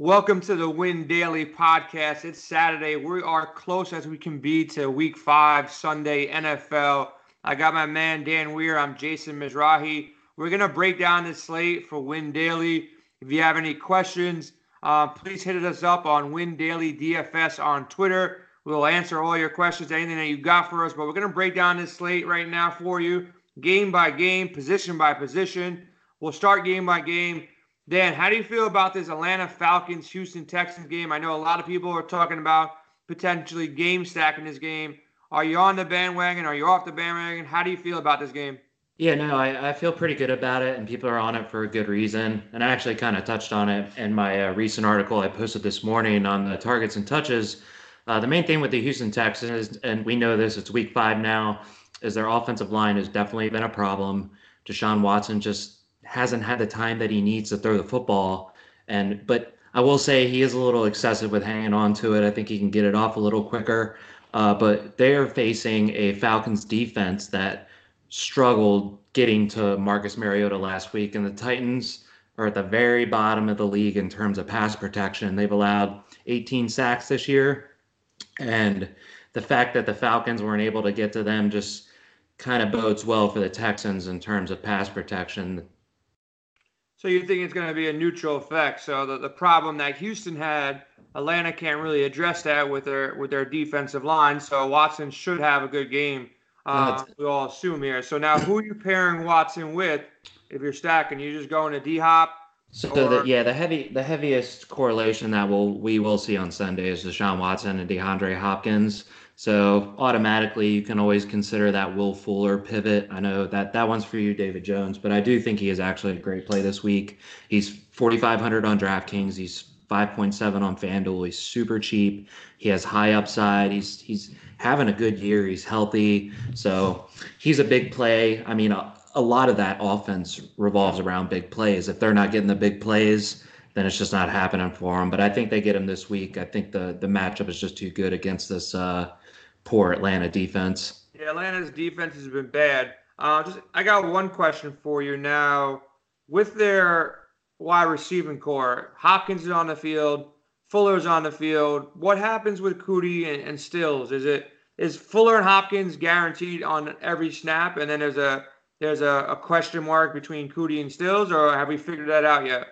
Welcome to the Win Daily podcast. It's Saturday. We are close as we can be to week five, Sunday, NFL. I got my man Dan Weir. I'm Jason Mizrahi. We're going to break down the slate for Win Daily. If you have any questions, uh, please hit us up on Win Daily DFS on Twitter. We'll answer all your questions, anything that you got for us. But we're going to break down this slate right now for you, game by game, position by position. We'll start game by game. Dan, how do you feel about this Atlanta Falcons Houston Texans game? I know a lot of people are talking about potentially game stacking this game. Are you on the bandwagon? Are you off the bandwagon? How do you feel about this game? Yeah, no, I, I feel pretty good about it, and people are on it for a good reason. And I actually kind of touched on it in my uh, recent article I posted this morning on the targets and touches. Uh, the main thing with the Houston Texans, and we know this, it's week five now, is their offensive line has definitely been a problem. Deshaun Watson just hasn't had the time that he needs to throw the football. And but I will say he is a little excessive with hanging on to it. I think he can get it off a little quicker. Uh, but they are facing a Falcons defense that struggled getting to Marcus Mariota last week, and the Titans are at the very bottom of the league in terms of pass protection. They've allowed 18 sacks this year, and the fact that the Falcons weren't able to get to them just kind of bodes well for the Texans in terms of pass protection. So you think it's going to be a neutral effect? So the, the problem that Houston had, Atlanta can't really address that with their with their defensive line. So Watson should have a good game. Uh, we all assume here. So now, who are you pairing Watson with? If you're stacking, you just going to D Hop. So the, yeah, the heavy the heaviest correlation that will we will see on Sunday is Deshaun Watson and DeAndre Hopkins. So automatically, you can always consider that Will Fuller pivot. I know that that one's for you, David Jones, but I do think he is actually a great play this week. He's 4,500 on DraftKings. He's 5.7 on FanDuel. He's super cheap. He has high upside. He's he's having a good year. He's healthy, so he's a big play. I mean, a, a lot of that offense revolves around big plays. If they're not getting the big plays, then it's just not happening for them. But I think they get him this week. I think the the matchup is just too good against this. Uh, poor Atlanta defense. Yeah, Atlanta's defense has been bad. Uh, just I got one question for you now. With their wide receiving core, Hopkins is on the field, Fuller's on the field. What happens with Coutee and, and Stills? Is it is Fuller and Hopkins guaranteed on every snap, and then there's a there's a, a question mark between Coutee and Stills, or have we figured that out yet?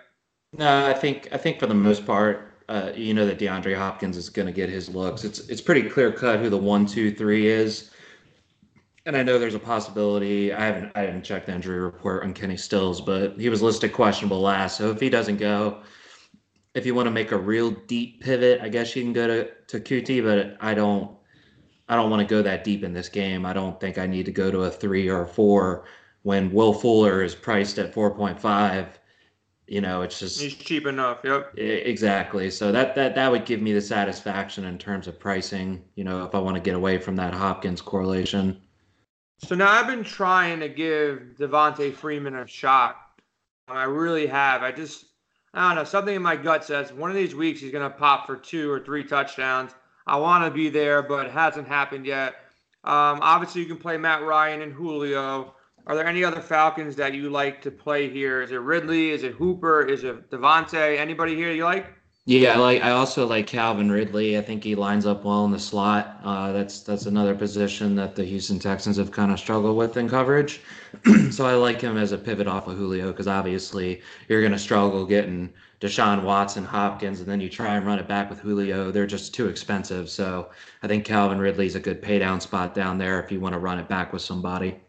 No, I think I think for the most part, uh, you know that DeAndre Hopkins is going to get his looks. It's it's pretty clear cut who the one, two, three is. And I know there's a possibility. I haven't I haven't checked the injury report on Kenny Stills, but he was listed questionable last. So if he doesn't go, if you want to make a real deep pivot, I guess you can go to to Coutee, but I don't I don't want to go that deep in this game. I don't think I need to go to a three or a four when Will Fuller is priced at 4.5 you know, it's just he's cheap enough. Yep. Exactly. So that that that would give me the satisfaction in terms of pricing. You know, if I want to get away from that Hopkins correlation. So now I've been trying to give Devonta Freeman a shot. I really have. I just I don't know. Something in my gut says one of these weeks he's gonna pop for two or three touchdowns. I want to be there, but it hasn't happened yet. Um, obviously, you can play Matt Ryan and Julio. Are there any other Falcons that you like to play here? Is it Ridley? Is it Hooper? Is it Davante? Anybody here you like? Yeah, I like. I also like Calvin Ridley. I think he lines up well in the slot. Uh, that's that's another position that the Houston Texans have kind of struggled with in coverage. so I like him as a pivot off of Julio because obviously you're going to struggle getting Deshaun Watson, Hopkins, and then you try and run it back with Julio. They're just too expensive. So I think Calvin Ridley's a good pay down spot down there if you want to run it back with somebody.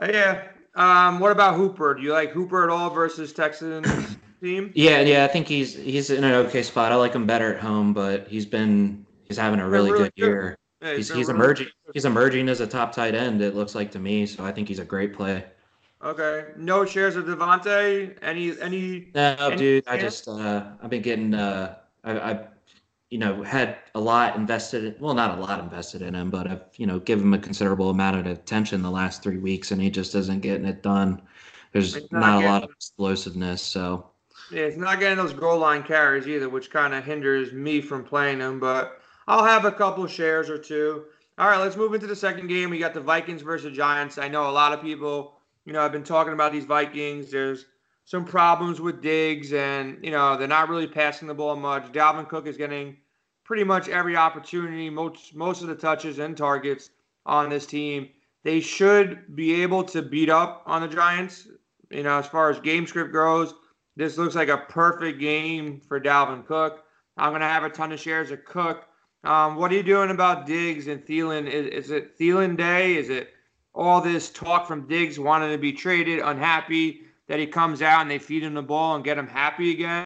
Uh, yeah. Um, what about Hooper? Do you like Hooper at all versus Texans team? Yeah, yeah. I think he's he's in an okay spot. I like him better at home, but he's been he's having a really, really good, good, year. Yeah, he's he's, really emerging. Good. He's emerging as a top tight end. It looks like to me. So I think he's a great play. Okay. No shares of Davante. Any any? No, any dude. I just uh, I've been getting uh, I, I you know, had a lot invested. In, well, not a lot invested in him, but I've you know given him a considerable amount of attention the last three weeks, and he just isn't getting it done. There's not, not a lot of explosiveness, so. Yeah, it's not getting those goal line carries either, which kind of hinders me from playing him. But I'll have a couple shares or two. All right, let's move into the second game. We got the Vikings versus Giants. I know a lot of people, you know, I've been talking about these Vikings. There's some problems with Diggs, and you know they're not really passing the ball much. Dalvin Cook is getting pretty much every opportunity, most most of the touches and targets on this team. They should be able to beat up on the Giants. You know, as far as game script goes, this looks like a perfect game for Dalvin Cook. I'm gonna have a ton of shares of Cook. Um, what are you doing about Diggs and Thielen? Is, is it Thielen day? Is it all this talk from Diggs wanting to be traded, unhappy? That he comes out and they feed him the ball and get him happy again?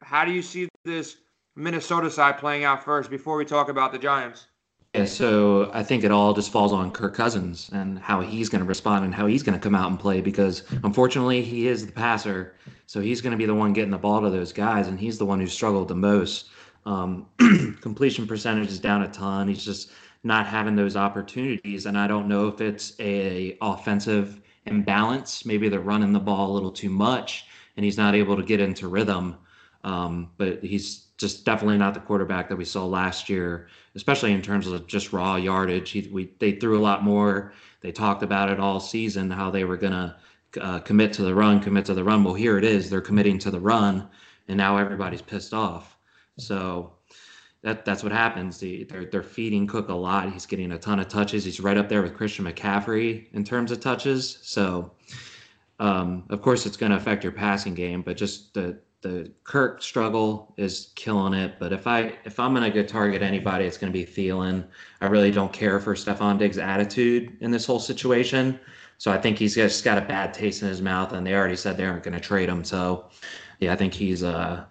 How do you see this Minnesota side playing out first before we talk about the Giants? Yeah, so I think it all just falls on Kirk Cousins and how he's going to respond and how he's going to come out and play because unfortunately he is the passer, so he's going to be the one getting the ball to those guys, and he's the one who struggled the most. Um, completion percentage is down a ton. He's just not having those opportunities, and I don't know if it's a offensive imbalance. Maybe they're running the ball a little too much, and he's not able to get into rhythm. Um, but he's just definitely not the quarterback that we saw last year, especially in terms of just raw yardage. He, we, they threw a lot more. They talked about it all season how they were going to uh, commit to the run, commit to the run. Well, here it is. They're committing to the run, and now everybody's pissed off. So that that's what happens. they're they're feeding Cook a lot. He's getting a ton of touches. He's right up there with Christian McCaffrey in terms of touches. So, um, of course, it's going to affect your passing game. But just the the Kirk struggle is killing it. But if I if I'm going to target anybody, it's going to be Thielen. I really don't care for Stefon Diggs' attitude in this whole situation. So I think he's just got a bad taste in his mouth, and they already said they aren't going to trade him. So, yeah, I think he's uh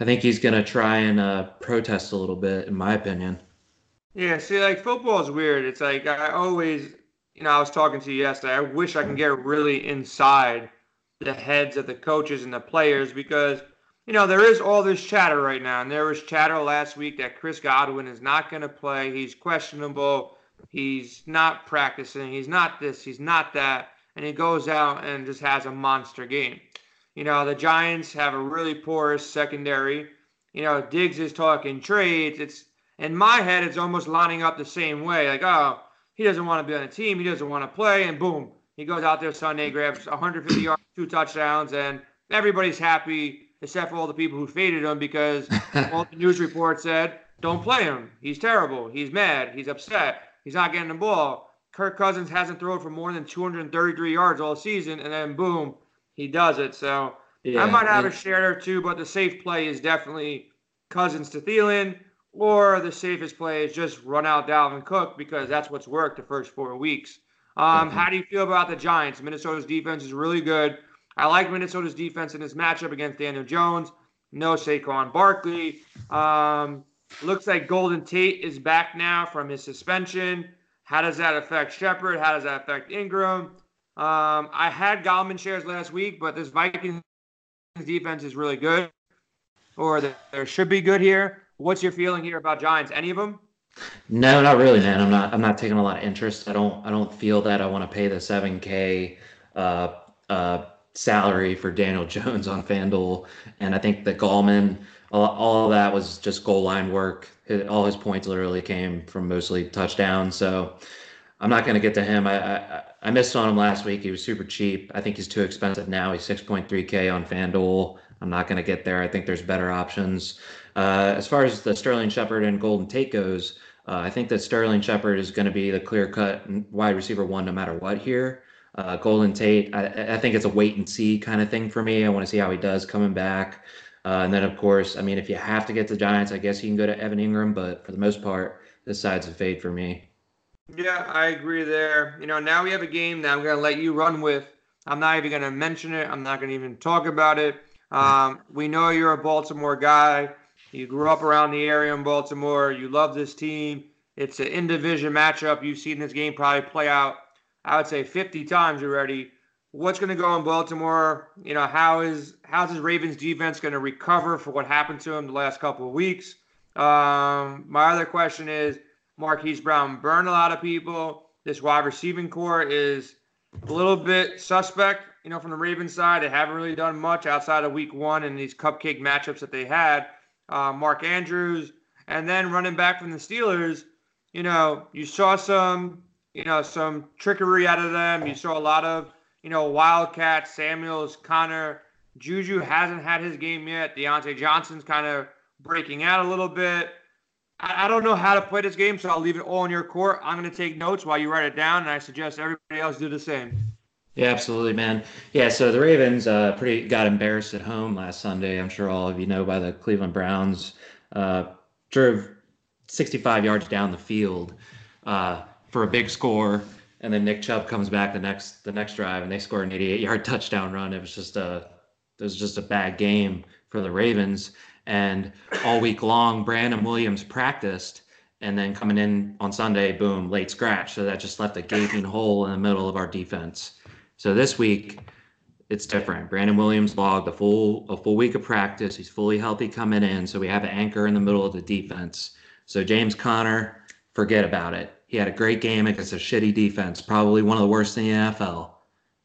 I think he's going to try and uh, protest a little bit, in my opinion. Yeah, see, like football is weird. It's like I always, you know, I was talking to you yesterday. I wish I can get really inside the heads of the coaches and the players because, you know, there is all this chatter right now. And there was chatter last week that Chris Godwin is not going to play. He's questionable. He's not practicing. He's not this. He's not that. And he goes out and just has a monster game. You know, the Giants have a really porous secondary. You know, Diggs is talking trades. It's in my head, it's almost lining up the same way. Like, oh, he doesn't want to be on the team. He doesn't want to play. And boom, he goes out there Sunday, grabs 150 yards, two touchdowns, and everybody's happy except for all the people who faded him because all the news reports said, don't play him. He's terrible. He's mad. He's upset. He's not getting the ball. Kirk Cousins hasn't thrown for more than 233 yards all season, and then boom, he does it. So yeah, I might have a share or two, but the safe play is definitely Cousins to Thielen, or the safest play is just run out Dalvin Cook because that's what's worked the first four weeks. Um, how do you feel about the Giants? Minnesota's defense is really good. I like Minnesota's defense in this matchup against Daniel Jones. No Saquon Barkley. Um, looks like Golden Tate is back now from his suspension. How does that affect Shepard? How does that affect Engram? Um, I had Gallman shares last week, but this Vikings defense is really good, or there should be good here. What's your feeling here about Giants? Any of them? No, not really, man. I'm not. I'm not taking a lot of interest. I don't. I don't feel that I want to pay the seven k uh, uh, salary for Daniel Jones on FanDuel, and I think that Gallman, all, all that was just goal line work. All his points literally came from mostly touchdowns. So I'm not going to get to him. I, I, I missed on him last week. He was super cheap. I think he's too expensive now. He's 6.3K on FanDuel. I'm not going to get there. I think there's better options. Uh, as far as the Sterling Shepard and Golden Tate goes, uh, I think that Sterling Shepard is going to be the clear cut wide receiver one no matter what here. Uh, Golden Tate, I, I, think it's a wait and see kind of thing for me. I want to see how he does coming back. Uh, and then, of course, I mean, if you have to get the Giants, I guess you can go to Evan Engram. but for the most part, this side's a fade for me. Yeah, I agree there. You know, now we have a game that I'm going to let you run with. I'm not even going to mention it. I'm not going to even talk about it. Um, we know you're a Baltimore guy. You grew up around the area in Baltimore. You love this team. It's an in division matchup. You've seen this game probably play out, I would say, 50 times already. What's going to go in Baltimore? You know, how is how's his Ravens defense going to recover for what happened to him the last couple of weeks? Um, my other question is Marquise Brown burned a lot of people. This wide receiving core is a little bit suspect, you know, from the Ravens side. They haven't really done much outside of week one and these cupcake matchups that they had. Uh, Mark Andrews, and then running back from the Steelers, you know, you saw some, you know, some trickery out of them. You saw a lot of you know, Wildcat, Samuels, Conner. Juju hasn't had his game yet. Diontae Johnson's kind of breaking out a little bit. I, I don't know how to play this game, so I'll leave it all in your court. I'm going to take notes while you write it down, and I suggest everybody else do the same. Yeah, absolutely, man. Yeah, so the Ravens uh, pretty got embarrassed at home last Sunday. I'm sure all of you know by the Cleveland Browns. Uh, drove 65 yards down the field uh, for a big score, and then Nick Chubb comes back the next the next drive, and they score an 88 yard touchdown run. It was just a it was just a bad game for the Ravens. And all week long, Brandon Williams practiced, and then coming in on Sunday, boom, late scratch. So that just left a gaping hole in the middle of our defense. So this week, it's different. Brandon Williams logged a full a full week of practice. He's fully healthy coming in, so we have an anchor in the middle of the defense. So James Conner, forget about it. He had a great game against a shitty defense, probably one of the worst in the NFL.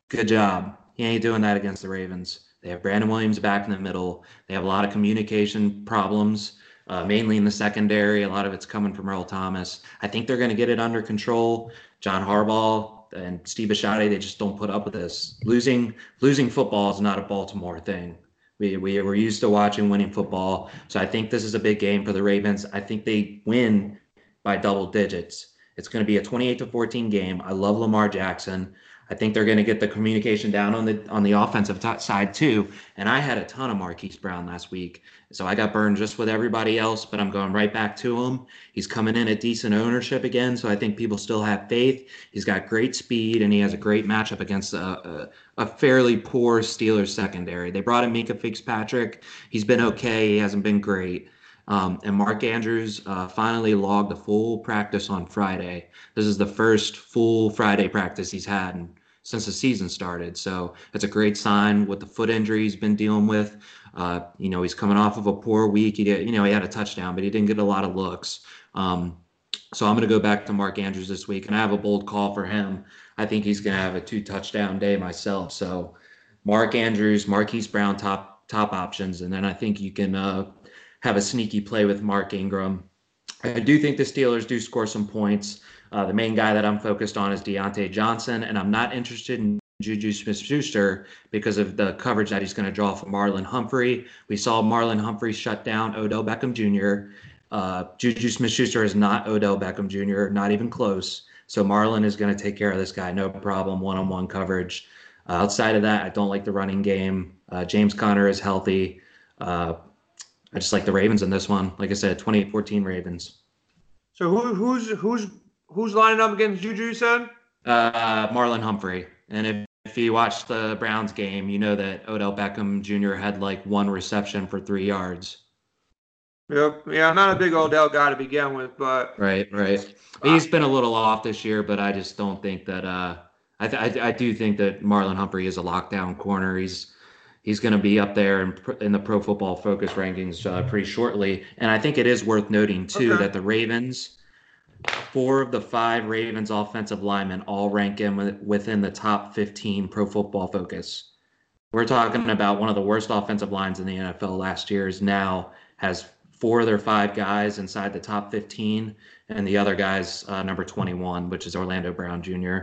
Good job. He ain't doing that against the Ravens. They have Brandon Williams back in the middle. They have a lot of communication problems, uh, mainly in the secondary. A lot of it's coming from Earl Thomas. I think they're going to get it under control. John Harbaugh and Steve Bisciotti, they just don't put up with this. Losing losing football is not a Baltimore thing. We, we we're used to watching winning football, so I think this is a big game for the Ravens. I think they win by double digits. It's going to be a 28 to 14 game. I love Lamar Jackson. I think they're going to get the communication down on the on the offensive t- side too. And I had a ton of Marquise Brown last week, so I got burned just with everybody else. But I'm going right back to him. He's coming in at decent ownership again, so I think people still have faith. He's got great speed, and he has a great matchup against a, a, a fairly poor Steelers secondary. They brought in Minkah Fitzpatrick. He's been okay. He hasn't been great. Um, and Mark Andrews uh, finally logged a full practice on Friday. This is the first full Friday practice he's had in, since the season started. So it's a great sign with the foot injury he's been dealing with. Uh, you know, he's coming off of a poor week. He did, you know, he had a touchdown, but he didn't get a lot of looks. Um, so I'm going to go back to Mark Andrews this week, and I have a bold call for him. I think he's going to have a two touchdown day myself. So Mark Andrews, Marquise Brown, top top options, and then I think you can uh, have a sneaky play with Mark Ingram. I do think the Steelers do score some points. Uh, the main guy that I'm focused on is Diontae Johnson, and I'm not interested in Juju Smith Schuster because of the coverage that he's going to draw from Marlon Humphrey. We saw Marlon Humphrey shut down Odell Beckham Jr. Uh, Juju Smith Schuster is not Odell Beckham Jr., not even close. So Marlon is going to take care of this guy, no problem, one on one coverage. Uh, outside of that, I don't like the running game. Uh, James Conner is healthy. I just like the Ravens in this one. Like I said, 28-14 Ravens. So who, who's who's who's lining up against Juju? You said uh, Marlon Humphrey. And if, if you watch the Browns game, you know that Odell Beckham Jr. had like one reception for three yards. Yep. Yeah, I'm not a big Odell guy to begin with, but right, right. He's been a little off this year, but I just don't think that. Uh, I, th- I I do think that Marlon Humphrey is a lockdown corner. He's he's going to be up there in, in the Pro Football Focus rankings uh, pretty shortly. And I think it is worth noting too okay. that the Ravens, four of the five Ravens offensive linemen all rank in within the top 15 Pro Football Focus. We're talking about one of the worst offensive lines in the NFL last year is now has four of their five guys inside the top 15, and the other guys uh, number 21, which is Orlando Brown Jr.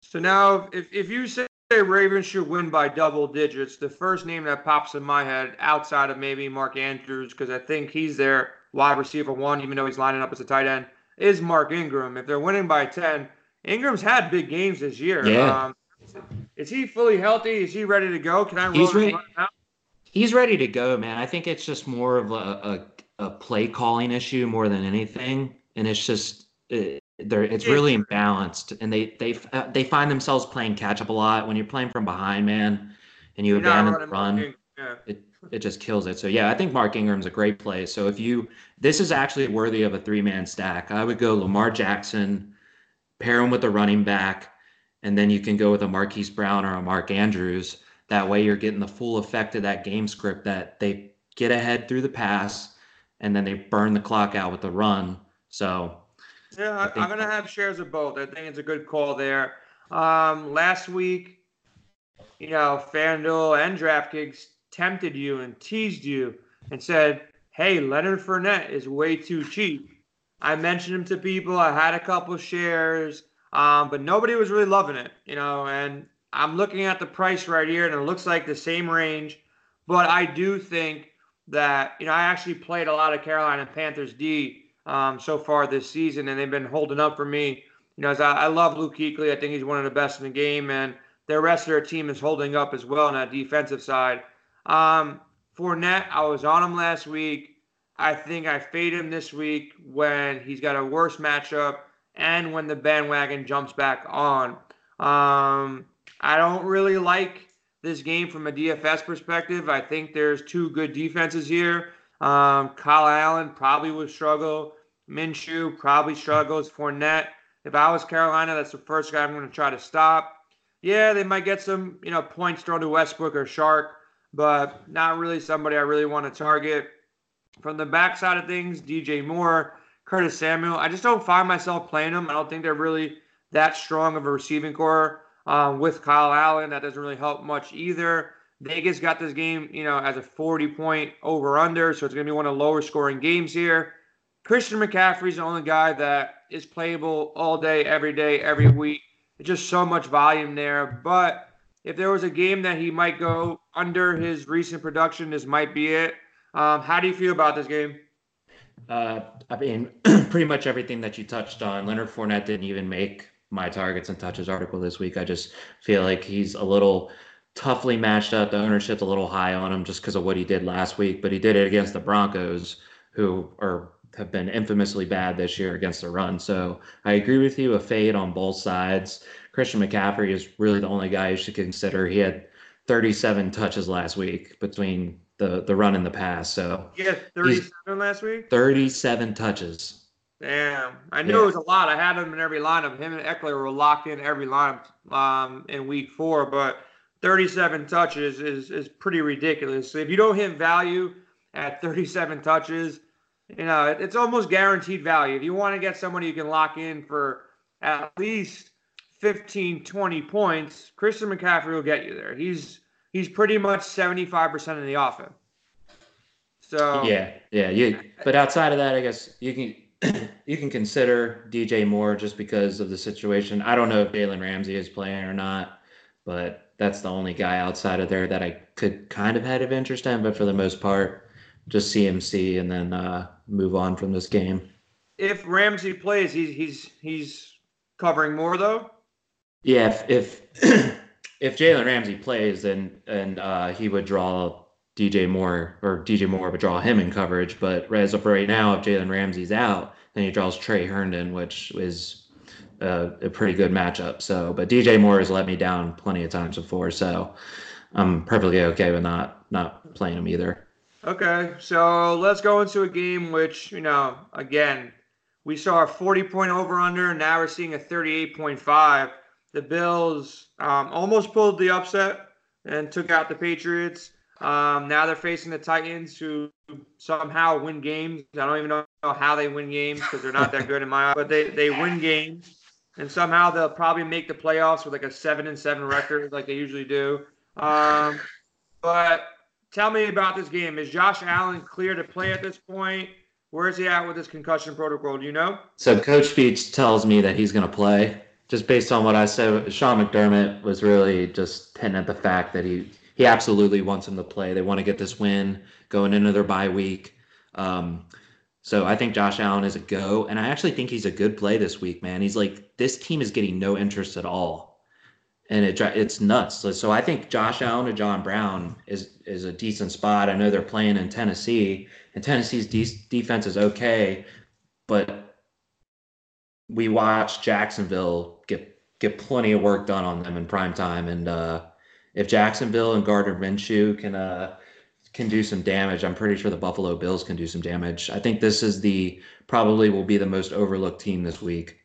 So now, if, if you say Ravens should win by double digits. The first name that pops in my head, outside of maybe Mark Andrews, because I think he's their wide receiver one, even though he's lining up as a tight end, is Mark Ingram. If they're winning by 10, Ingram's had big games this year. Yeah. Um, is he fully healthy? Is he ready to go? Can I roll he's ready, He's ready to go, man. I think it's just more of a, a, a play calling issue more than anything. And it's just, they're it's really imbalanced, and they they uh, they find themselves playing catch up a lot. When you're playing from behind, man, and you You're abandon the run, yeah. it it just kills it. So yeah, I think Mark Ingram's a great play. So if you this is actually worthy of a three man stack. I would go Lamar Jackson, pair him with a running back, and then you can go with a Marquise Brown or a Mark Andrews. That way you're getting the full effect of that game script that they get ahead through the pass and then they burn the clock out with the run. So yeah, I am going to have shares of both. I think it's a good call there. Um, last week, you know, FanDuel and DraftKings tempted you and teased you and said, hey, Leonard Fournette is way too cheap. I mentioned him to people. I had a couple shares, um, but nobody was really loving it, you know, and I'm looking at the price right here, and it looks like the same range. But I do think that you know I actually played a lot of Carolina Panthers D um, so far this season, and they've been holding up for me. You know, I, I love Luke Kuechly. I think he's one of the best in the game, and the rest of their team is holding up as well on that defensive side. Um, Fournette, I was on him last week. I think I fade him this week when he's got a worse matchup and when the bandwagon jumps back on. Um, I don't really like this game from a DFS perspective. I think there's two good defenses here. Um, Kyle Allen probably would struggle. Minshew probably struggles. Fournette. If I was Carolina, that's the first guy I'm going to try to stop. Yeah, they might get some, you know, points thrown to Westbrook or Chark, but not really somebody I really want to target. From the backside of things, DJ Moore, Curtis Samuel, I just don't find myself playing them. I don't think they're really that strong of a receiving core um, with Kyle Allen. That doesn't really help much either. Vegas got this game, you know, as a 40 point over under, so it's going to be one of the lower scoring games here. Christian McCaffrey's the only guy that is playable all day, every day, every week. It's just so much volume there. But if there was a game that he might go under his recent production, this might be it. Um, how do you feel about this game? Uh, I mean, pretty much everything that you touched on. Leonard Fournette didn't even make my targets and touches article this week. I just feel like he's a little toughly matched up. The ownership's a little high on him just because of what he did last week, but he did it against the Broncos, who are have been infamously bad this year against the run. So I agree with you, a fade on both sides. Christian McCaffrey is really the only guy you should consider. He had 37 touches last week between the the run and the pass. So yeah, 37 last week. 37 touches. Damn, I knew yeah. it was a lot. I had him in every lineup. Him and Ekeler were locked in every lineup um, in week four, but 37 touches is is pretty ridiculous. If you don't hit value at 37 touches, you know it's almost guaranteed value. If you want to get somebody you can lock in for at least 15, 20 points, Christian McCaffrey will get you there. He's he's pretty much 75% of the offense. So yeah, yeah, you. But outside of that, I guess you can you can consider DJ Moore just because of the situation. I don't know if Jalen Ramsey is playing or not, but that's the only guy outside of there that I could kind of have interest in. But for the most part, just CMC and then uh, move on from this game. If Ramsey plays, he's he's he's covering more though. Yeah, if if, if Jalen Ramsey plays, then and uh, he would draw DJ Moore or DJ Moore would draw him in coverage. But as of right now, if Jalen Ramsey's out, then he draws Tre Herndon, which is a, a, pretty good matchup. So, but DJ Moore has let me down plenty of times before, so I'm perfectly okay with not not playing him either. Okay, so let's go into a game which you know again we saw a 40 point over under, and now we're seeing a 38.5. The Bills um, almost pulled the upset and took out the Patriots. Um, now they're facing the Titans, who somehow win games. I don't even know how they win games because they're not that good in my eyes, but they, they win games. And somehow they'll probably make the playoffs with like a seven and seven record, like they usually do. Um, but tell me about this game. Is Josh Allen clear to play at this point? Where is he at with his concussion protocol? Do you know? So Coach Speech tells me that he's going to play. Just based on what I said, Sean McDermott was really just hinting at the fact that he he absolutely wants him to play. They want to get this win going into their bye week. Um, so I think Josh Allen is a go, and I actually think he's a good play this week, man. He's like this team is getting no interest at all, and it it's nuts. So, so I think Josh Allen to John Brown is is a decent spot. I know they're playing in Tennessee, and Tennessee's de- defense is okay, but we watched Jacksonville get get plenty of work done on them in prime time, and uh, if Jacksonville and Gardner Minshew can uh, can do some damage, I'm pretty sure the Buffalo Bills can do some damage. I think this is the probably will be the most overlooked team this week.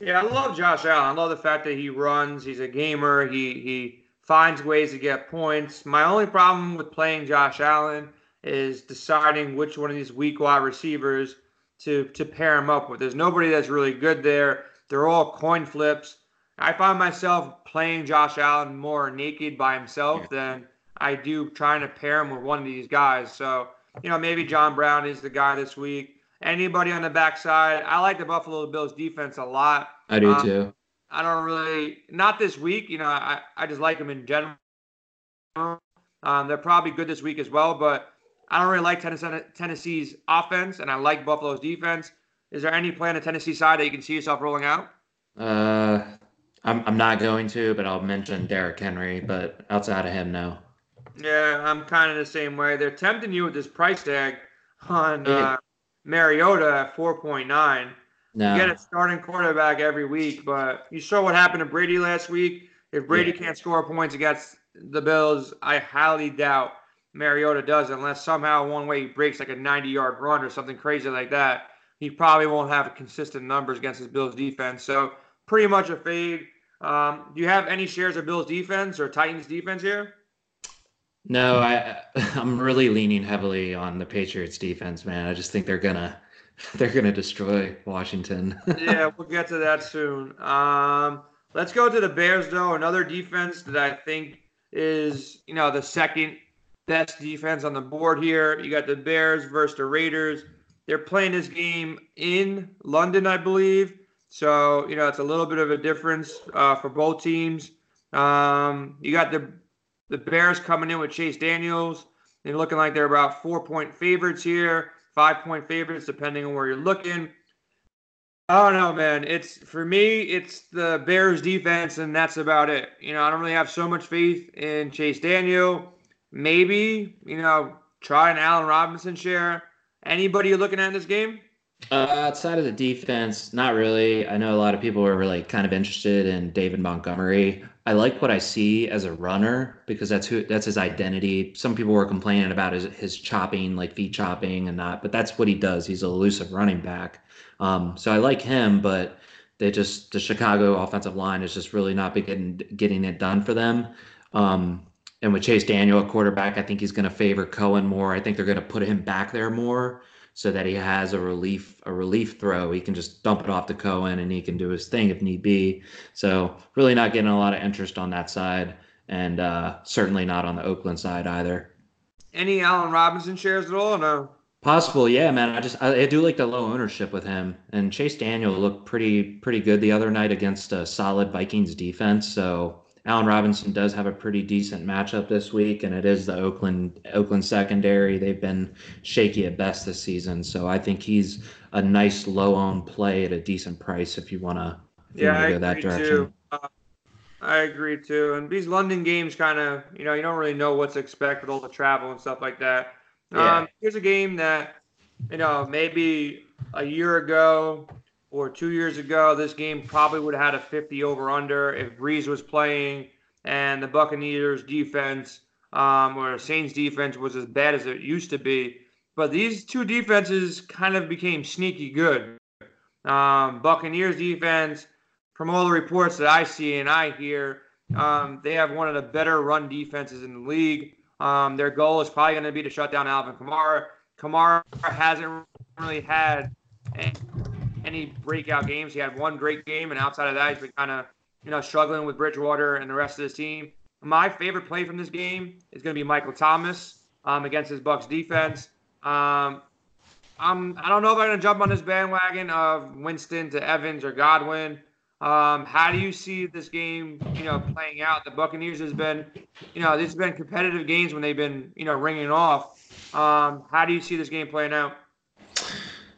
Yeah, I love Josh Allen. I love the fact that he runs. He's a gamer. He he finds ways to get points. My only problem with playing Josh Allen is deciding which one of these weak wide receivers to to pair him up with. There's nobody that's really good there. They're all coin flips. I find myself playing Josh Allen more naked by himself yeah. than I do trying to pair him with one of these guys. So, you know, maybe John Brown is the guy this week. Anybody on the backside, I like the Buffalo Bills defense a lot. I do um, too. I don't really not this week. You know, I I just like them in general. Um, they're probably good this week as well, but I don't really like Tennessee, Tennessee's offense, and I like Buffalo's defense. Is there any play on the Tennessee side that you can see yourself rolling out? Uh, I'm I'm not going to, but I'll mention Derrick Henry. But outside of him, no. Yeah, I'm kind of the same way. They're tempting you with this price tag on uh, Mariota at 4.9. No. You get a starting quarterback every week, but you saw what happened to Brady last week. If Brady yeah. can't score points against the Bills, I highly doubt Mariota does, unless somehow one way he breaks like a 90 yard run or something crazy like that. He probably won't have consistent numbers against his Bills defense. So, pretty much a fade. Um, do you have any shares of Bills defense or Titans defense here? No, I I'm really leaning heavily on the Patriots defense, man. I just think they're gonna They're to destroy Washington. yeah, we'll get to that soon. Um, let's go to the Bears, though. Another defense that I think is, you know, the second best defense on the board here. You got the Bears versus the Raiders. They're playing this game in London, I believe. So, you know, it's a little bit of a difference uh, for both teams. Um, you got the the Bears coming in with Chase Daniels. They're looking like they're about four point favorites here five point favorites, depending on where you're looking. I don't know, man. It's for me, it's the Bears defense, and that's about it. You know, I don't really have so much faith in Chase Daniel. Maybe, you know, try an Allen Robinson share. Anybody you're looking at in this game? Uh, outside of the defense, not really. I know a lot of people are really kind of interested in David Montgomery. I like what I see as a runner because that's who that's his identity. Some people were complaining about his his chopping, like feet chopping and not, but that's what he does. He's an elusive running back. Um, so I like him, but they just the Chicago offensive line is just really not getting getting it done for them. Um, and with Chase Daniel at quarterback, I think he's going to favor Cohen more. I think they're going to put him back there more so that he has a relief a relief throw. He can just dump it off to Cohen and he can do his thing if need be. So really not getting a lot of interest on that side, and uh, certainly not on the Oakland side either. Any Allen Robinson shares at all? no. Possible, yeah, man. I just I, I, do like the low ownership with him, and Chase Daniel looked pretty pretty good the other night against a solid Vikings defense. So Allen Robinson does have a pretty decent matchup this week, and it is the Oakland Oakland secondary. They've been shaky at best this season, so I think he's a nice low owned play at a decent price if you want to yeah, go that direction. Too. Uh, I agree too. And these London games kind of, you know, you don't really know what to expect with all the travel and stuff like that. Yeah. Um, here's a game that, you know, maybe a year ago or two years ago, this game probably would have had a 50 over under if Brees was playing and the Buccaneers defense um, or Saints defense was as bad as it used to be. But these two defenses kind of became sneaky good. Um, Buccaneers defense, from all the reports that I see and I hear, um, they have one of the better run defenses in the league. Um, their goal is probably going to be to shut down Alvin Kamara. Kamara hasn't really had any breakout games. He had one great game, and outside of that, he's been kind of you know struggling with Bridgewater and the rest of his team. My favorite play from this game is going to be Michael Thomas um, against his Bucs defense. Um, I'm, I don't know if I'm going to jump on this bandwagon of Winston to Evans or Godwin. Um, how do you see this game, you know, playing out? The Buccaneers has been, you know, has been competitive games when they've been, you know, ringing off. Um, how do you see this game playing out?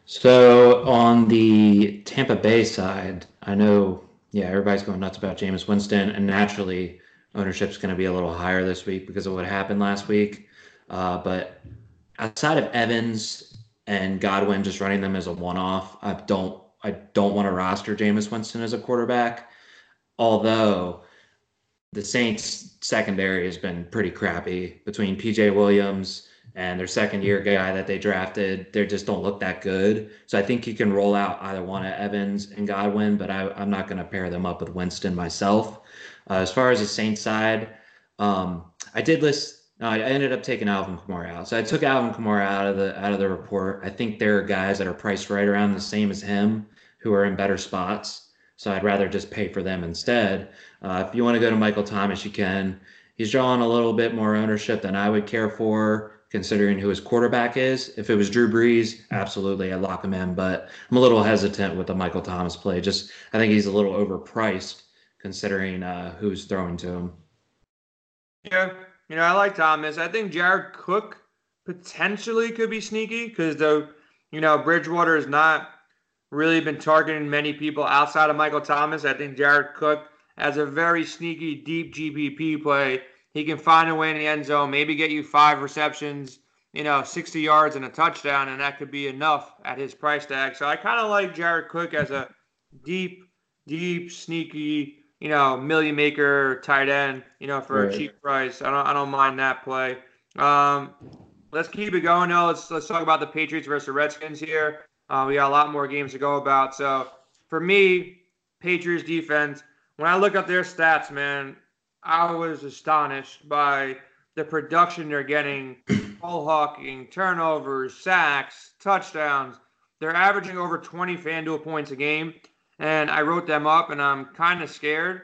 So on the Tampa Bay side, I know, yeah, everybody's going nuts about Jameis Winston, and naturally, ownership's going to be a little higher this week because of what happened last week. Uh, but outside of Evans and Godwin just running them as a one-off, I don't, I don't want to roster Jameis Winston as a quarterback. Although the Saints secondary has been pretty crappy between PJ Williams and their second year guy that they drafted, they just don't look that good. So I think you can roll out either one of Evans and Godwin, but I, am not going to pair them up with Winston myself. Uh, as far as the Saints side, um, I did list. No, I ended up taking Alvin Kamara out. So I took Alvin Kamara out of the out of the report. I think there are guys that are priced right around the same as him who are in better spots. So I'd rather just pay for them instead. Uh, if you want to go to Michael Thomas, you can. He's drawing a little bit more ownership than I would care for considering who his quarterback is. If it was Drew Brees, absolutely, I'd lock him in. But I'm a little hesitant with the Michael Thomas play. Just I think he's a little overpriced considering uh, who's throwing to him. Yeah, you know, I like Thomas. I think Jared Cook potentially could be sneaky because though, you know, Bridgewater has not really been targeting many people outside of Michael Thomas. I think Jared Cook has a very sneaky, deep GPP play. He can find a way in the end zone, maybe get you five receptions, you know, 60 yards and a touchdown, and that could be enough at his price tag. So I kind of like Jared Cook as a deep, deep, sneaky you know, million maker tight end, you know, for right. a cheap price. I don't I don't mind that play. Um, let's keep it going though. Let's let's talk about the Patriots versus the Redskins here. Uh, we got a lot more games to go about. So for me, Patriots defense. When I look at their stats, man, I was astonished by the production they're getting. ball hawking, turnovers, sacks, touchdowns. They're averaging over 20 FanDuel points a game and I wrote them up, and I'm kind of scared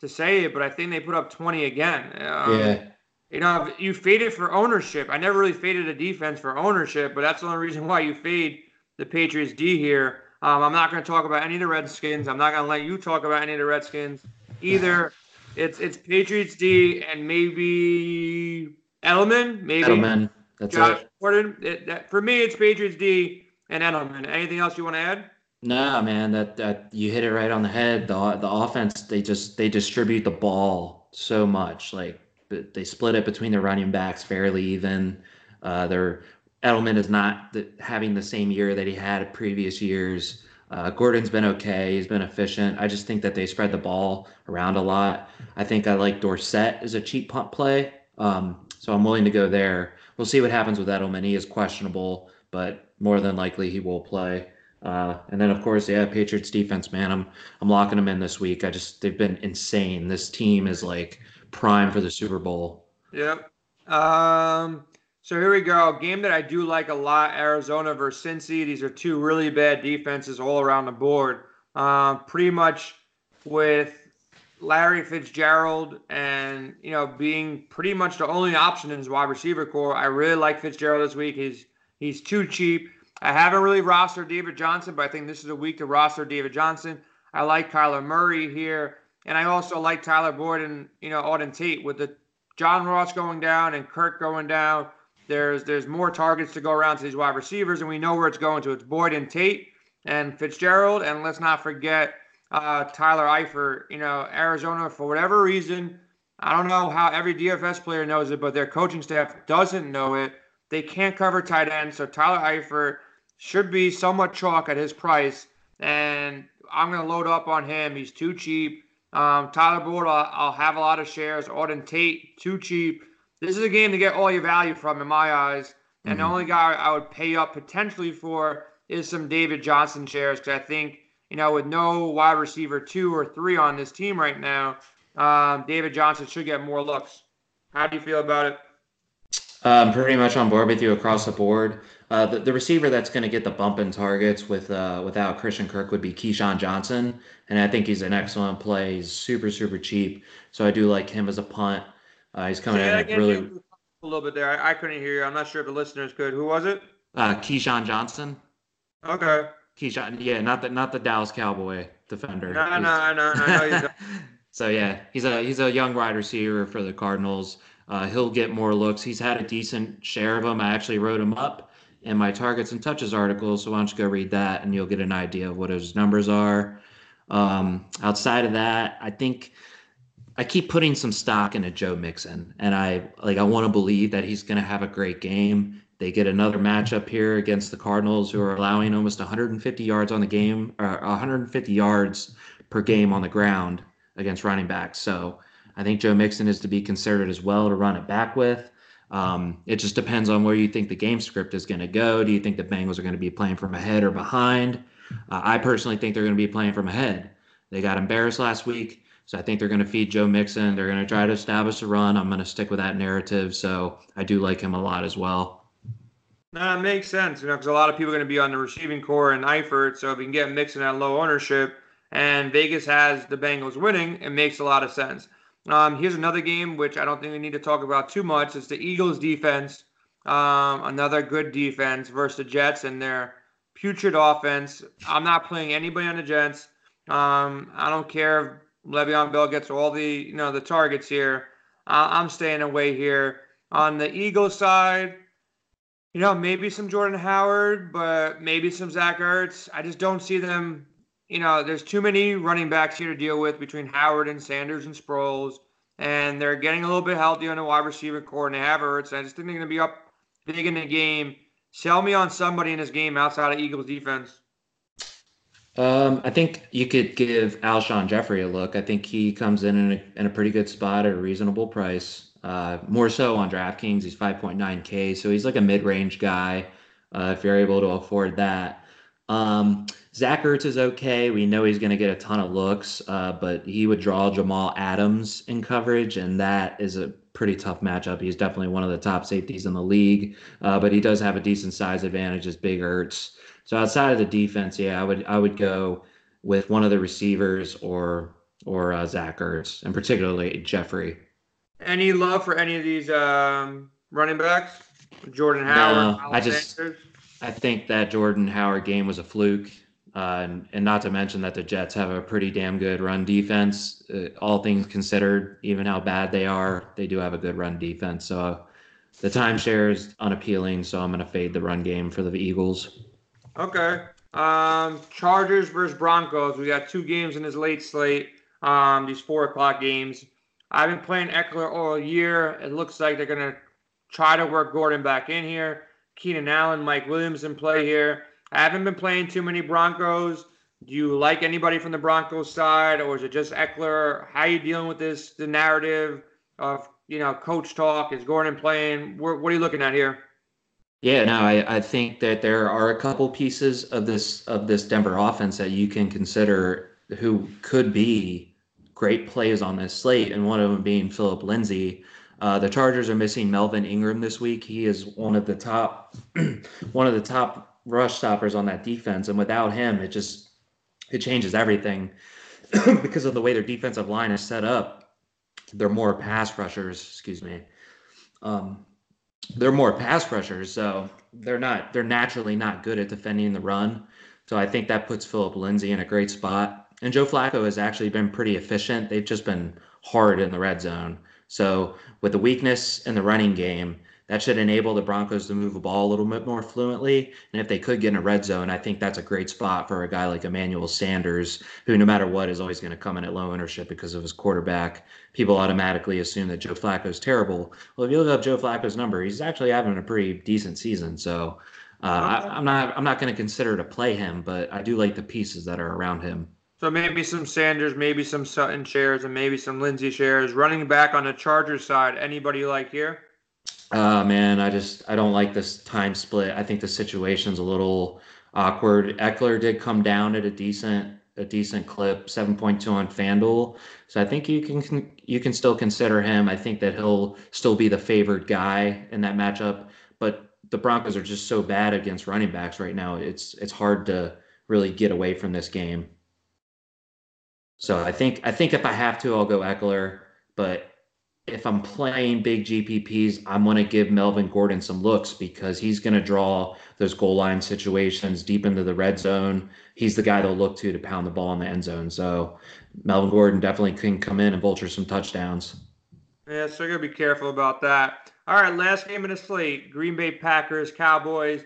to say it, but I think they put up 20 again. Um, yeah. You know, you fade it for ownership. I never really faded a defense for ownership, but that's the only reason why you fade the Patriots D here. Um, I'm not going to talk about any of the Redskins. I'm not going to let you talk about any of the Redskins either. It's it's Patriots D and maybe Edelman, maybe Edelman. That's Josh it. Gordon. It, that, for me, it's Patriots D and Edelman. Anything else you want to add? No, man, that that you hit it right on the head. The the offense they just they distribute the ball so much. Like they split it between the running backs fairly even. Uh, their Edelman is not the, having the same year that he had previous years. Uh, Gordon's been okay. He's been efficient. I just think that they spread the ball around a lot. I think I like Dorsett as a cheap punt play. Um, so I'm willing to go there. We'll see what happens with Edelman. He is questionable, but more than likely he will play. Uh, and then of course, yeah, Patriots defense, man, I'm I'm locking them in this week. I just they've been insane. This team is like prime for the Super Bowl. Yep. Um. So here we go. Game that I do like a lot: Arizona versus Cincy. These are two really bad defenses all around the board. Um, pretty much with Larry Fitzgerald and you know being pretty much the only option in his wide receiver core. I really like Fitzgerald this week. He's he's too cheap. I haven't really rostered David Johnson, but I think this is a week to roster David Johnson. I like Kyler Murray here, and I also like Tyler Boyd and you know Auden Tate with the John Ross going down and Kirk going down. There's there's more targets to go around to these wide receivers, and we know where it's going to. It's Boyd and Tate and Fitzgerald, and let's not forget uh, Tyler Eifert. You know, Arizona for whatever reason, I don't know how every DFS player knows it, but their coaching staff doesn't know it. They can't cover tight end, so Tyler Eifert should be somewhat chalk at his price, and I'm going to load up on him. He's too cheap. Um, Tyler Boyd, I'll, I'll, have a lot of shares. Auden Tate, too cheap. This is a game to get all your value from, in my eyes. And mm-hmm. the only guy I would pay up potentially for is some David Johnson shares because I think, you know, with no wide receiver two or three on this team right now, um, David Johnson should get more looks. How do you feel about it? I'm pretty much on board with you across the board. Uh, the, the receiver that's going to get the bump in targets with uh, without Christian Kirk would be KeeSean Johnson, and I think he's an excellent play. He's super super cheap, so I do like him as a punt. Uh, he's coming yeah, in really a little bit there. I, I, couldn't hear you. I'm not sure if the listeners could. Who was it? Uh, KeeSean Johnson. Okay. KeeSean, yeah, not the not the Dallas Cowboy defender. No, no, no, no, no. so yeah, he's a he's a young wide receiver for the Cardinals. Uh, he'll get more looks. He's had a decent share of them. I actually wrote him up in my targets and touches article, so why don't you go read that and you'll get an idea of what his numbers are. Um, outside of that, I think I keep putting some stock into Joe Mixon, and I like I want to believe that he's going to have a great game. They get another matchup here against the Cardinals, who are allowing almost 150 yards on the game, or 150 yards per game on the ground against running backs. So I think Joe Mixon is to be considered as well to run it back with. Um, it just depends on where you think the game script is going to go. Do you think the Bengals are going to be playing from ahead or behind? Uh, I personally think they're going to be playing from ahead. They got embarrassed last week, so I think they're going to feed Joe Mixon. They're going to try to establish a run. I'm going to stick with that narrative, so I do like him a lot as well. It makes sense, you know, because a lot of people are going to be on the receiving core and Eifert, so if you can get Mixon at low ownership, and Vegas has the Bengals winning, it makes a lot of sense. Um, here's another game which I don't think we need to talk about too much. It's the Eagles defense Um, another good defense versus the Jets and their putrid offense. I'm not playing anybody on the Jets. Um, I don't care Le'Veon Bell gets all the you know the targets here. I'm staying away here. On the Eagles side, you know, maybe some Jordan Howard, but maybe some Zach Ertz. I just don't see them. You know, there's too many running backs here to deal with between Howard and Sanders and Sproles, and they're getting a little bit healthy on the wide receiver core, and they have Ertz. I just think they're going to be up big in the game. Sell me on somebody in this game outside of Eagles defense. Um, I think you could give Alshon Jeffery a look. I think he comes in in a, in a pretty good spot at a reasonable price. Uh, more so on DraftKings, he's 5.9K, so he's like a mid-range guy. Uh, if you're able to afford that. Um, Zach Ertz is okay. We know he's going to get a ton of looks, uh, but he would draw Jamal Adams in coverage, and that is a pretty tough matchup. He's definitely one of the top safeties in the league, uh, but he does have a decent size advantage as Big Ertz. So outside of the defense, yeah, I would I would go with one of the receivers or or uh, Zach Ertz, and particularly Jeffery. Any love for any of these um, running backs? Jordan Howard. No, I just I think that Jordan Howard game was a fluke. Uh, and, and, not to mention that the Jets have a pretty damn good run defense. Uh, all things considered, even how bad they are, they do have a good run defense. So the timeshare is unappealing. So I'm going to fade the run game for the Eagles. Okay. Um, Chargers versus Broncos. We got two games in this late slate. Um, these four o'clock games. I've been playing Ekeler all year. It looks like they're gonna try to work Gordon back in here. Keenan Allen, Mike Williams in play here. I haven't been playing too many Broncos. Do you like anybody from the Broncos side, or is it just Ekeler? How are you dealing with this? The narrative of you know coach talk. Is Gordon playing? What, what are you looking at here? Yeah, no, I, I think that there are a couple pieces of this of this Denver offense that you can consider who could be great plays on this slate, and one of them being Phillip Lindsay. Uh, the Chargers are missing Melvin Ingram this week. He is one of the top one of the top rush stoppers on that defense, and without him, it just it changes everything because of the way their defensive line is set up. They're more pass rushers, excuse me. Um, they're more pass rushers, so they're not they're naturally not good at defending the run. So I think that puts Phillip Lindsay in a great spot. And Joe Flacco has actually been pretty efficient. They've just been hard in the red zone. So with the weakness in the running game, that should enable the Broncos to move the ball a little bit more fluently. And if they could get in a red zone, I think that's a great spot for a guy like Emmanuel Sanders, who no matter what is always going to come in at low ownership because of his quarterback. People automatically assume that Joe Flacco is terrible. Well, if you look up Joe Flacco's number, he's actually having a pretty decent season. So uh, I, am not I'm not going to consider to play him, but I do like the pieces that are around him. So maybe some Sanders, maybe some Sutton shares, and maybe some Lindsay shares. Running back on the Chargers side, anybody you like here? Uh, man, I just I don't like this time split. I think the situation's a little awkward. Ekeler did come down at a decent a decent clip, 7.2 on FanDuel. So I think you can you can still consider him. I think that he'll still be the favored guy in that matchup, but the Broncos are just so bad against running backs right now. It's it's hard to really get away from this game. So I think I think if I have to, I'll go Ekeler. But if I'm playing big GPPs, I'm going to give Melvin Gordon some looks because he's going to draw those goal line situations deep into the red zone. He's the guy they'll look to to pound the ball in the end zone. So Melvin Gordon definitely can come in and vulture some touchdowns. Yeah, so you're going to be careful about that. All right, last game in the slate Green Bay Packers, Cowboys.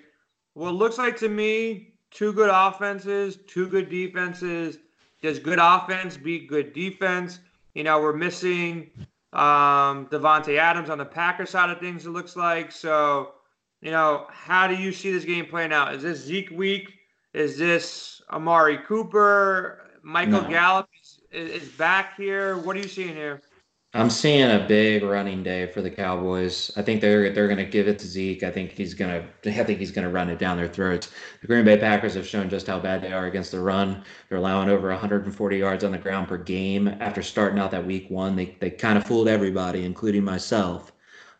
What looks like to me, two good offenses, two good defenses. Does good offense beat good defense? You know, we're missing um, Davante Adams on the Packers side of things, it looks like. So, you know, how do you see this game playing out? Is this Zeke week? Is this Amari Cooper? Michael no. Gallup is, is back here. What are you seeing here? I'm seeing a big running day for the Cowboys. I think they're they're going to give it to Zeke. I think he's going to I think he's going to run it down their throats. The Green Bay Packers have shown just how bad they are against the run. They're allowing over 140 yards on the ground per game after starting out that week one. They they kind of fooled everybody, including myself.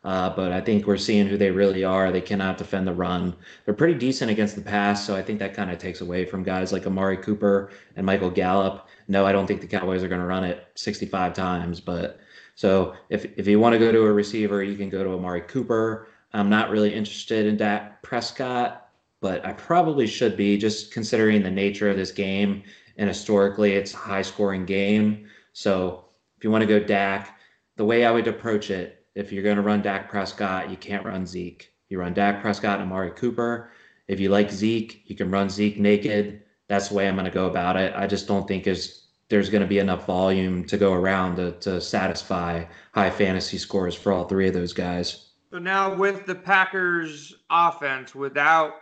Uh, but I think we're seeing who they really are. They cannot defend the run. They're pretty decent against the pass, so I think that kind of takes away from guys like Amari Cooper and Michael Gallup. No, I don't think the Cowboys are going to run it 65 times, but so if, if you want to go to a receiver, you can go to Amari Cooper. I'm not really interested in Dak Prescott, but I probably should be just considering the nature of this game. And historically, it's a high scoring game. So if you want to go Dak, the way I would approach it, if you're going to run Dak Prescott, you can't run Zeke. You run Dak Prescott and Amari Cooper. If you like Zeke, you can run Zeke naked. That's the way I'm going to go about it. I just don't think is there's going to be enough volume to go around to, to satisfy high fantasy scores for all three of those guys. So now with the Packers offense, without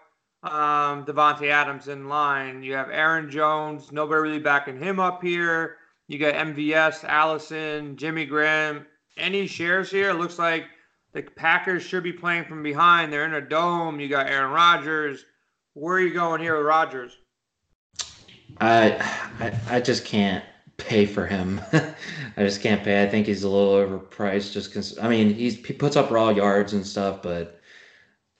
um, Davante Adams in line, you have Aaron Jones, nobody really backing him up here. You got MVS, Allison, Jimmy Graham. Any shares here? It looks like the Packers should be playing from behind. They're in a dome. You got Aaron Rodgers. Where are you going here with Rodgers? I, I, I just can't pay for him. I just can't pay. I think he's a little overpriced. Just because I mean he's he puts up raw yards and stuff, but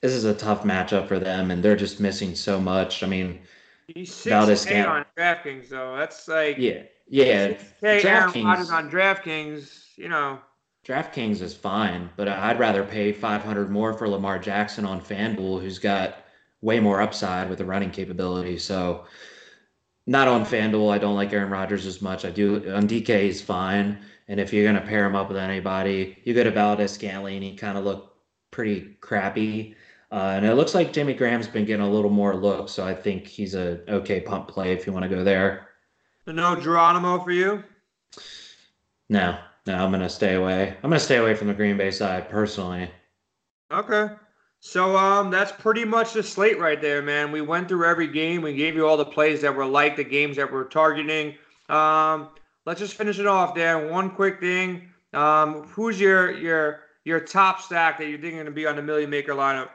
this is a tough matchup for them, and they're just missing so much. I mean, he's six K on DraftKings though. That's like yeah, yeah. Hey, Aaron Rodgers on DraftKings, you know. DraftKings is fine, but I'd rather pay 500 more for Lamar Jackson on FanDuel, who's got way more upside with the running capability. So not on FanDuel. I don't like Aaron Rodgers as much. I do on DK. He's fine, and if you're gonna pair him up with anybody, you go to Valdes-Scantling. He kind of looked pretty crappy, uh, and it looks like Jimmy Graham's been getting a little more look, So I think he's a okay pump play if you want to go there. No Geronimo for you. No, no, I'm gonna stay away. I'm gonna stay away from the Green Bay side personally. Okay. So um, that's pretty much the slate right there, man. We went through every game. We gave you all the plays that were like the games that we're targeting. Um, let's just finish it off, Dan. One quick thing. Um, who's your your your top stack that you're thinking to be on the Million Maker lineup?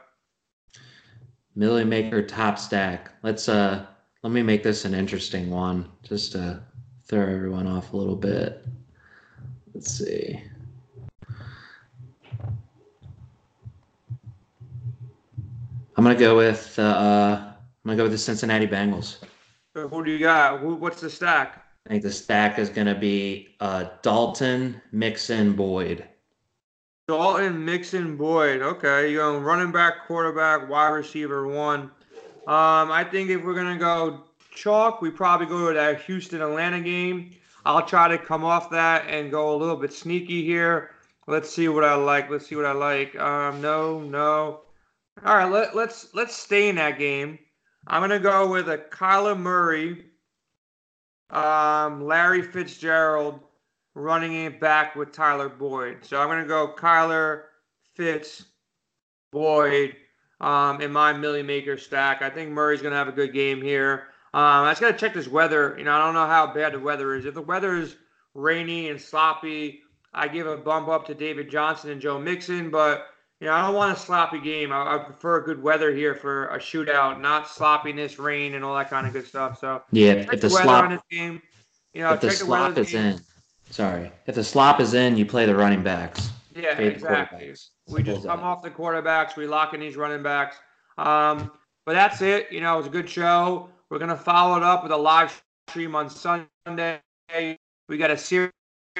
Million Maker top stack. Let's uh let me make this an interesting one, just to throw everyone off a little bit. Let's see. I'm gonna go with uh, I'm gonna go with the Cincinnati Bengals. Who do you got? Who, what's the stack? I think the stack is gonna be uh, Dalton, Mixon, Boyd. Dalton, Mixon, Boyd. Okay, you going running back, quarterback, wide receiver one. Um, I think if we're gonna go chalk, we probably go to that Houston Atlanta game. I'll try to come off that and go a little bit sneaky here. Let's see what I like. Let's see what I like. Um, no, no. All right, let, let's let's stay in that game. I'm gonna go with a Kyler Murray, um, Larry Fitzgerald running it back with Tyler Boyd. So I'm gonna go Kyler, Fitz, Boyd um, in my million maker stack. I think Murray's gonna have a good game here. Um, I just gotta check this weather. You know, I don't know how bad the weather is. If the weather is rainy and sloppy, I give a bump up to David Johnson and Joe Mixon, but yeah, I don't want a sloppy game. I, I, prefer good weather here for a shootout, not sloppiness, rain, and all that kind of good stuff. So yeah, if the, the slop on game, you know, if the slop is game. in, sorry, if the slop is in, you play the running backs. Yeah, exactly. We just come off the quarterbacks. We lock in these running backs. Um, but that's it. You know, it was a good show. We're gonna follow it up with a live stream on Sunday. We got a Sirius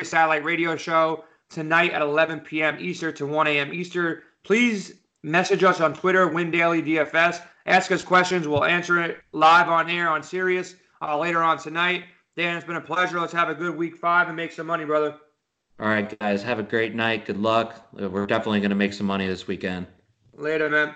satellite radio show tonight at 11 p.m. Eastern to 1 a.m. Eastern. Please message us on Twitter, Win Daily DFS. Ask us questions. We'll answer it live on air on Sirius uh, later on tonight. Dan, it's been a pleasure. Let's have a good week five and make some money, brother. All right, guys. Have a great night. Good luck. We're definitely going to make some money this weekend. Later, man.